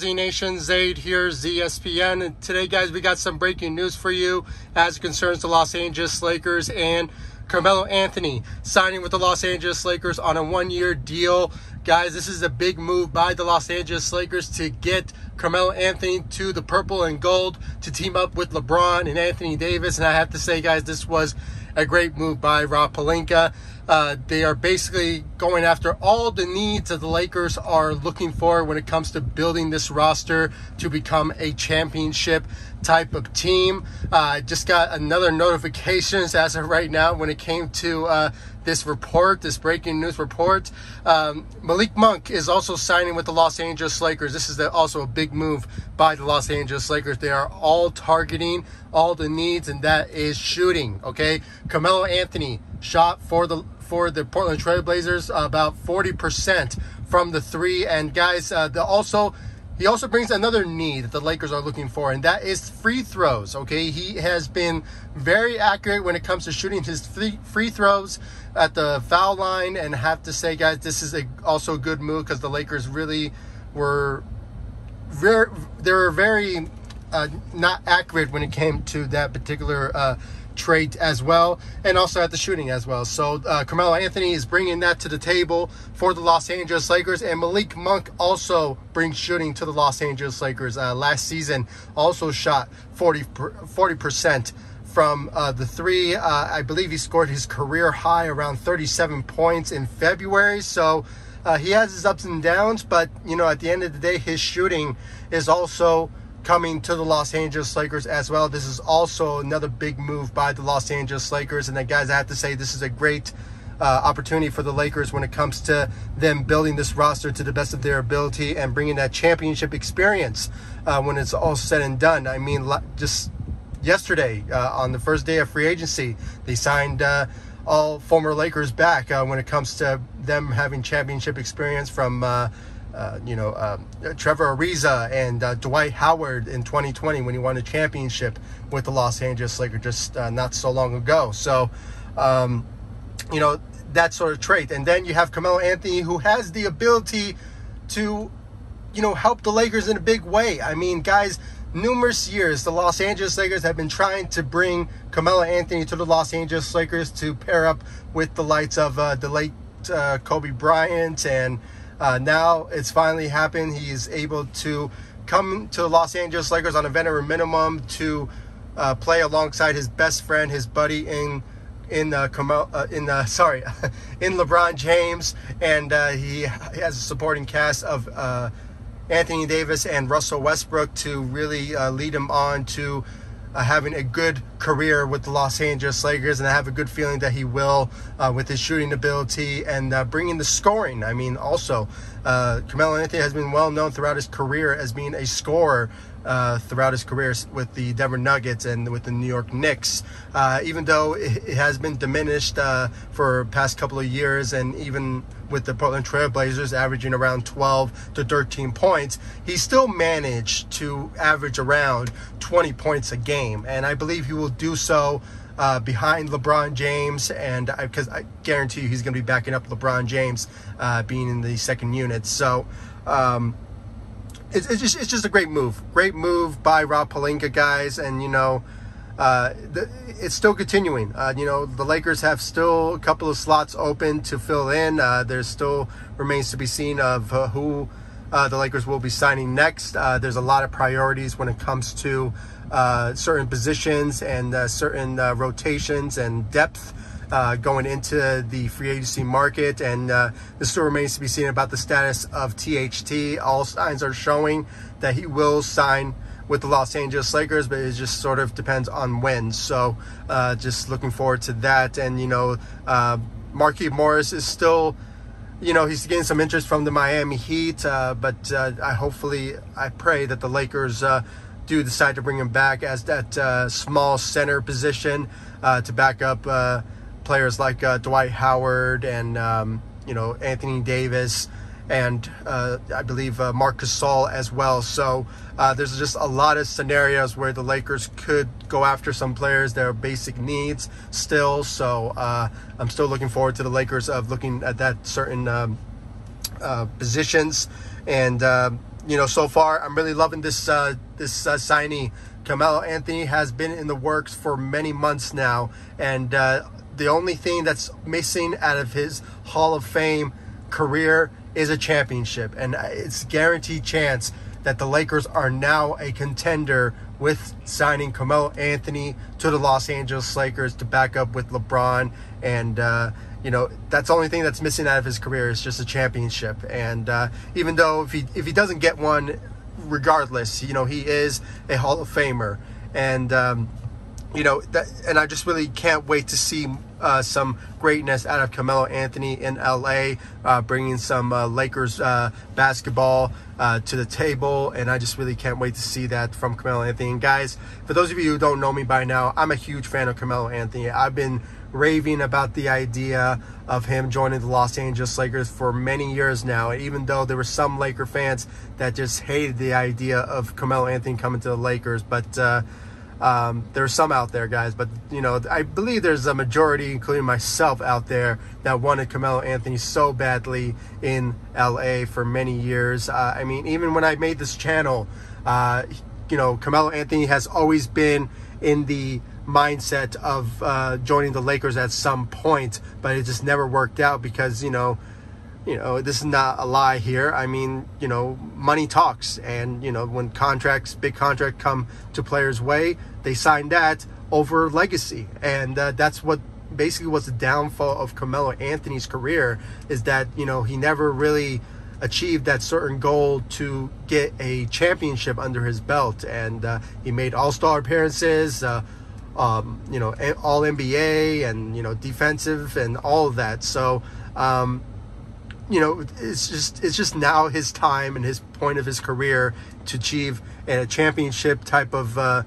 Z Nation? Zaid here, ZSPN. And today, guys, we got some breaking news for you as concerns the Los Angeles Lakers and Carmelo Anthony signing with the Los Angeles Lakers on a one year deal. Guys, this is a big move by the Los Angeles Lakers to get Carmelo Anthony to the purple and gold to team up with LeBron and Anthony Davis. And I have to say, guys, this was a great move by Rob Pelinka. Uh, they are basically going after all the needs that the Lakers are looking for when it comes to building this roster to become a championship type of team. I uh, just got another notifications as of right now when it came to uh, this report, this breaking news report. Um, Malik Monk is also signing with the Los Angeles Lakers. This is the, also a big move by the Los Angeles Lakers. They are all targeting all the needs, and that is shooting. Okay, Carmelo Anthony shot for the for the Portland Trailblazers, uh, about 40% from the three. And guys, uh, the also he also brings another need that the Lakers are looking for, and that is free throws. Okay, he has been very accurate when it comes to shooting his free, throws at the foul line. And have to say, guys, this is a, also a good move because the Lakers really were very they were very uh, not accurate when it came to that particular uh, trait as well, and also at the shooting as well. So uh, Carmelo Anthony is bringing that to the table for the Los Angeles Lakers, and Malik Monk also brings shooting to the Los Angeles Lakers. Uh, last season, also shot 40 percent from uh, the three. Uh, I believe he scored his career high around 37 points in February. So. Uh, he has his ups and downs, but you know, at the end of the day, his shooting is also coming to the Los Angeles Lakers as well. This is also another big move by the Los Angeles Lakers. And then, guys, I have to say, this is a great uh, opportunity for the Lakers when it comes to them building this roster to the best of their ability and bringing that championship experience uh, when it's all said and done. I mean, just yesterday, uh, on the first day of free agency, they signed uh, all former Lakers back uh, when it comes to them having championship experience from uh, you know, uh, Trevor Ariza and uh, Dwight Howard in 2020 when he won a championship with the Los Angeles Lakers just uh, not so long ago. So, um, you know, that sort of trait. And then you have Carmelo Anthony who has the ability to, you know, help the Lakers in a big way. I mean, guys, numerous years the Los Angeles Lakers have been trying to bring Carmelo Anthony to the Los Angeles Lakers to pair up with the lights of uh, the late uh, Kobe Bryant and uh, now it's finally happened. He is able to come to the Los Angeles Lakers on a veteran minimum to uh, play alongside his best friend, his buddy in in uh, uh in uh, sorry in LeBron James, and uh, he, he has a supporting cast of uh, Anthony Davis and Russell Westbrook to really uh, lead him on to uh, having a good career with the Los Angeles Lakers, and I have a good feeling that he will uh, with his shooting ability and uh, bringing the scoring. I mean, also, uh, Carmelo Anthony has been well known throughout his career as being a scorer uh, throughout his career with the Denver Nuggets and with the New York Knicks. Uh, even though it, has been diminished uh, for past couple of years, and even with the Portland Trailblazers averaging around 12 to 13 points, he still managed to average around 20 points a game, and I believe he will do so. Uh, behind LeBron James, and because I, I, guarantee you he's going to be backing up LeBron James, uh, being in the second unit. So, um, it's, it's just it's just a great move. Great move by Rob Pelinka, guys, and you know. Uh, the, it's still continuing. Uh, you know, the Lakers have still a couple of slots open to fill in. Uh, there still remains to be seen of uh, who uh, the Lakers will be signing next. Uh, there's a lot of priorities when it comes to certain positions and certain rotations and depth uh, going into the free agency market, and uh, this still remains to be seen about the status of THT. All signs are showing that he will sign with the Los Angeles Lakers, but it just sort of depends on when. So, uh, just looking forward to that. And you know, uh, Markieff Morris is still you know he's getting some interest from the Miami Heat, uh, but uh, I hopefully I pray that the Lakers uh, do decide to bring him back as that uh, small center position uh, to back up uh, players like uh, Dwight Howard and um, you know Anthony Davis and uh, I believe uh, Marc Gasol as well. So uh, there's just a lot of scenarios where the Lakers could go after some players, their basic needs still. So uh, I'm still looking forward to the Lakers of looking at that certain um, uh, positions and. Um, you know, so far I'm really loving this uh, this uh, signing. Carmelo Anthony has been in the works for many months now, and uh, the only thing that's missing out of his Hall of Fame career is a championship, and it's guaranteed chance that the Lakers are now a contender with signing Carmelo Anthony to the Los Angeles Lakers to back up with LeBron. And, uh, you know, that's the only thing that's missing out of his career is just a championship. And uh, even though if he, if he doesn't get one, regardless, you know, he is a Hall of Famer. And, um, you know, that, and I just really can't wait to see uh, some greatness out of Carmelo Anthony in LA, uh, bringing some uh, Lakers uh, basketball uh, to the table. And I just really can't wait to see that from Carmelo Anthony. And guys, for those of you who don't know me by now, I'm a huge fan of Carmelo Anthony. I've been raving about the idea of him joining the Los Angeles Lakers for many years now. Even though there were some Laker fans that just hated the idea of Carmelo Anthony coming to the Lakers, but uh, um, there's some out there, guys, but you know, I believe there's a majority, including myself, out there that wanted Carmelo Anthony so badly in LA for many years. Uh, I mean, even when I made this channel, uh, you know, Carmelo Anthony has always been in the mindset of uh, joining the Lakers at some point, but it just never worked out because you know you know, this is not a lie here. I mean, you know, money talks. And, you know, when contracts, big contract come to players' way, they sign that over legacy. And uh, that's what basically was the downfall of Carmelo Anthony's career is that, you know, he never really achieved that certain goal to get a championship under his belt. And uh, he made all star appearances. Uh, um, you know, all NBA and, you know, defensive and all of that. So, um, you know, it's just it's just now his time and his point of his career to achieve a championship type of uh,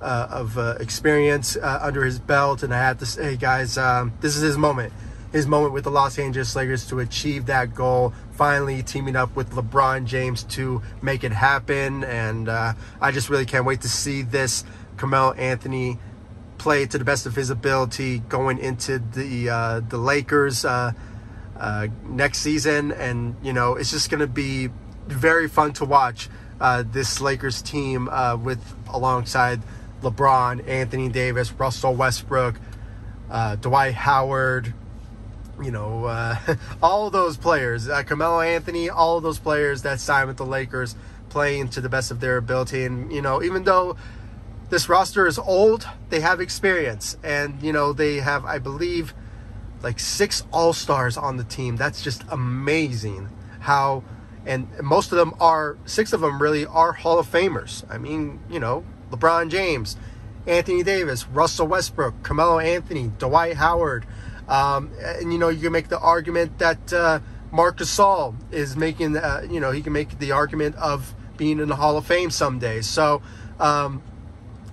uh, of uh, experience uh, under his belt. And I have to say, guys, um, this is his moment. His moment with the Los Angeles Lakers to achieve that goal. Finally, teaming up with LeBron James to make it happen. And uh, I just really can't wait to see this Carmelo Anthony play to the best of his ability going into the uh, the Lakers uh, next season, and you know it's just going to be very fun to watch uh, this Lakers team uh, with alongside LeBron, Anthony Davis, Russell Westbrook, uh, Dwight Howard. You know, uh, all those players, uh, Carmelo Anthony, all those players that signed with the Lakers playing to the best of their ability. And, you know, even though this roster is old, they have experience. And, you know, they have, I believe, like six all stars on the team. That's just amazing. How, and most of them are six of them really are Hall of Famers. I mean, you know, LeBron James, Anthony Davis, Russell Westbrook, Carmelo Anthony, Dwight Howard. Um, and you know, you can make the argument that uh, Marc Gasol is making. Uh, you know, he can make the argument of being in the Hall of Fame someday. So. Um,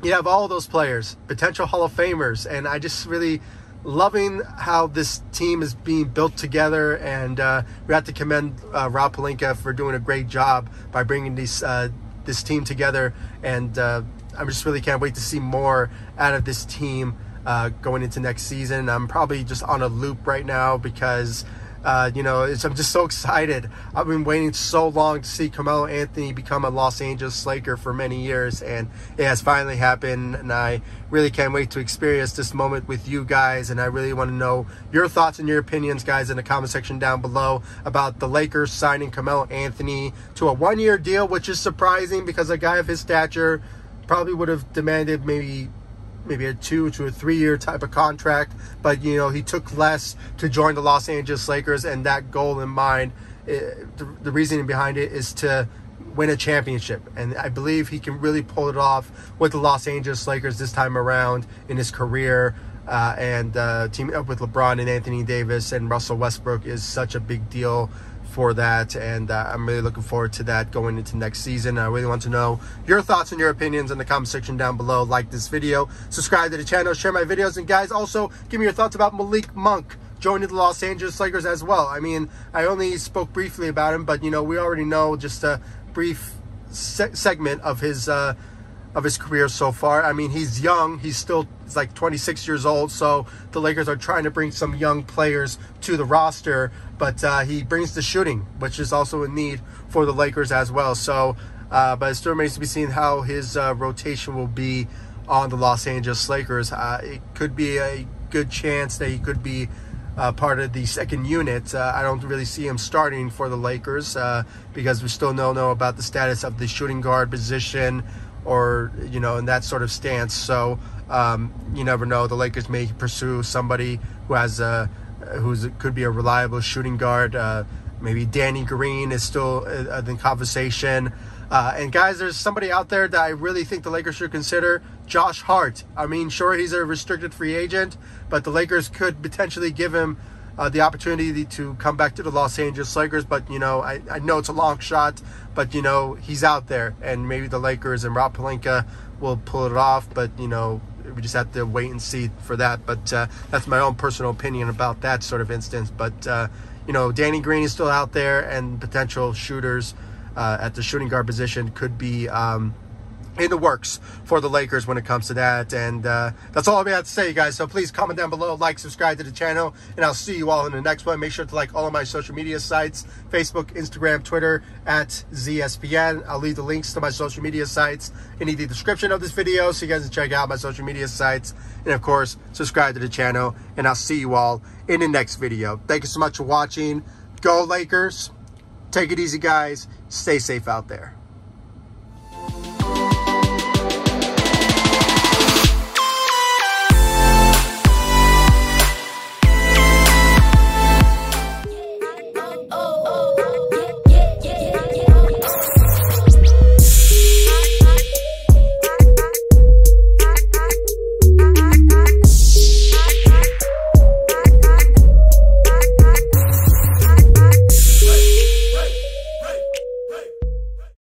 you have all those players, potential Hall of Famers, and I just really loving how this team is being built together, and uh, we have to commend uh, Rob Pelinka for doing a great job by bringing these uh, this team together. And uh, I just really can't wait to see more out of this team uh, going into next season. I'm probably just on a loop right now because uh, you know, I'm just so excited. I've been waiting so long to see Carmelo Anthony become a Los Angeles Laker for many years, and it has finally happened. And I really can't wait to experience this moment with you guys. And I really want to know your thoughts and your opinions, guys, in the comment section down below about the Lakers signing Carmelo Anthony to a one year deal, which is surprising because a guy of his stature probably would have demanded maybe maybe a two to a three year type of contract. But you know, he took less to join the Los Angeles Lakers, and that goal in mind, it, eh, the, the reasoning behind it is to win a championship. And I believe he can really pull it off with the Los Angeles Lakers this time around in his career. Uh, and uh, teaming up with LeBron and Anthony Davis and Russell Westbrook is such a big deal for that, and uh, I'm really looking forward to that going into next season. I really want to know your thoughts and your opinions in the comment section down below. Like this video, subscribe to the channel, share my videos, and guys, also give me your thoughts about Malik Monk joining the Los Angeles Lakers as well. I mean, I only spoke briefly about him, but you know, we already know just a brief se segment of his. Uh, of his career so far. I mean, he's young. He's still he's like 26 years old. So the Lakers are trying to bring some young players to the roster, but uh, he brings the shooting, which is also a need for the Lakers as well. So, uh, but it still remains to be seen how his uh, rotation will be on the Los Angeles Lakers. Uh, it could be a good chance that he could be uh, part of the second unit. Uh, I don't really see him starting for the Lakers uh, because we still don't know about the status of the shooting guard position or you know in that sort of stance. So um, you never know. The Lakers may pursue somebody who has a who's could be a reliable shooting guard. Uh, maybe Danny Green is still uh, in conversation. Uh, and guys, there's somebody out there that I really think the Lakers should consider. Josh Hart. I mean, sure, he's a restricted free agent, but the Lakers could potentially give him uh, the opportunity to come back to the Los Angeles Lakers. But, you know, I, I know it's a long shot, but, you know, he's out there. And maybe the Lakers and Rob Pelinka will pull it off. But, you know, we just have to wait and see for that. But uh, that's my own personal opinion about that sort of instance. But, uh, you know, Danny Green is still out there, and potential shooters uh, at the shooting guard position could be. Um, in the works for the Lakers when it comes to that. And uh, that's all I have to say, guys. So please comment down below, like, subscribe to the channel, and I'll see you all in the next one. Make sure to like all of my social media sites Facebook, Instagram, Twitter at ZSPN. I'll leave the links to my social media sites in the description of this video so you guys can check out my social media sites. And of course, subscribe to the channel, and I'll see you all in the next video. Thank you so much for watching. Go Lakers. Take it easy, guys. Stay safe out there.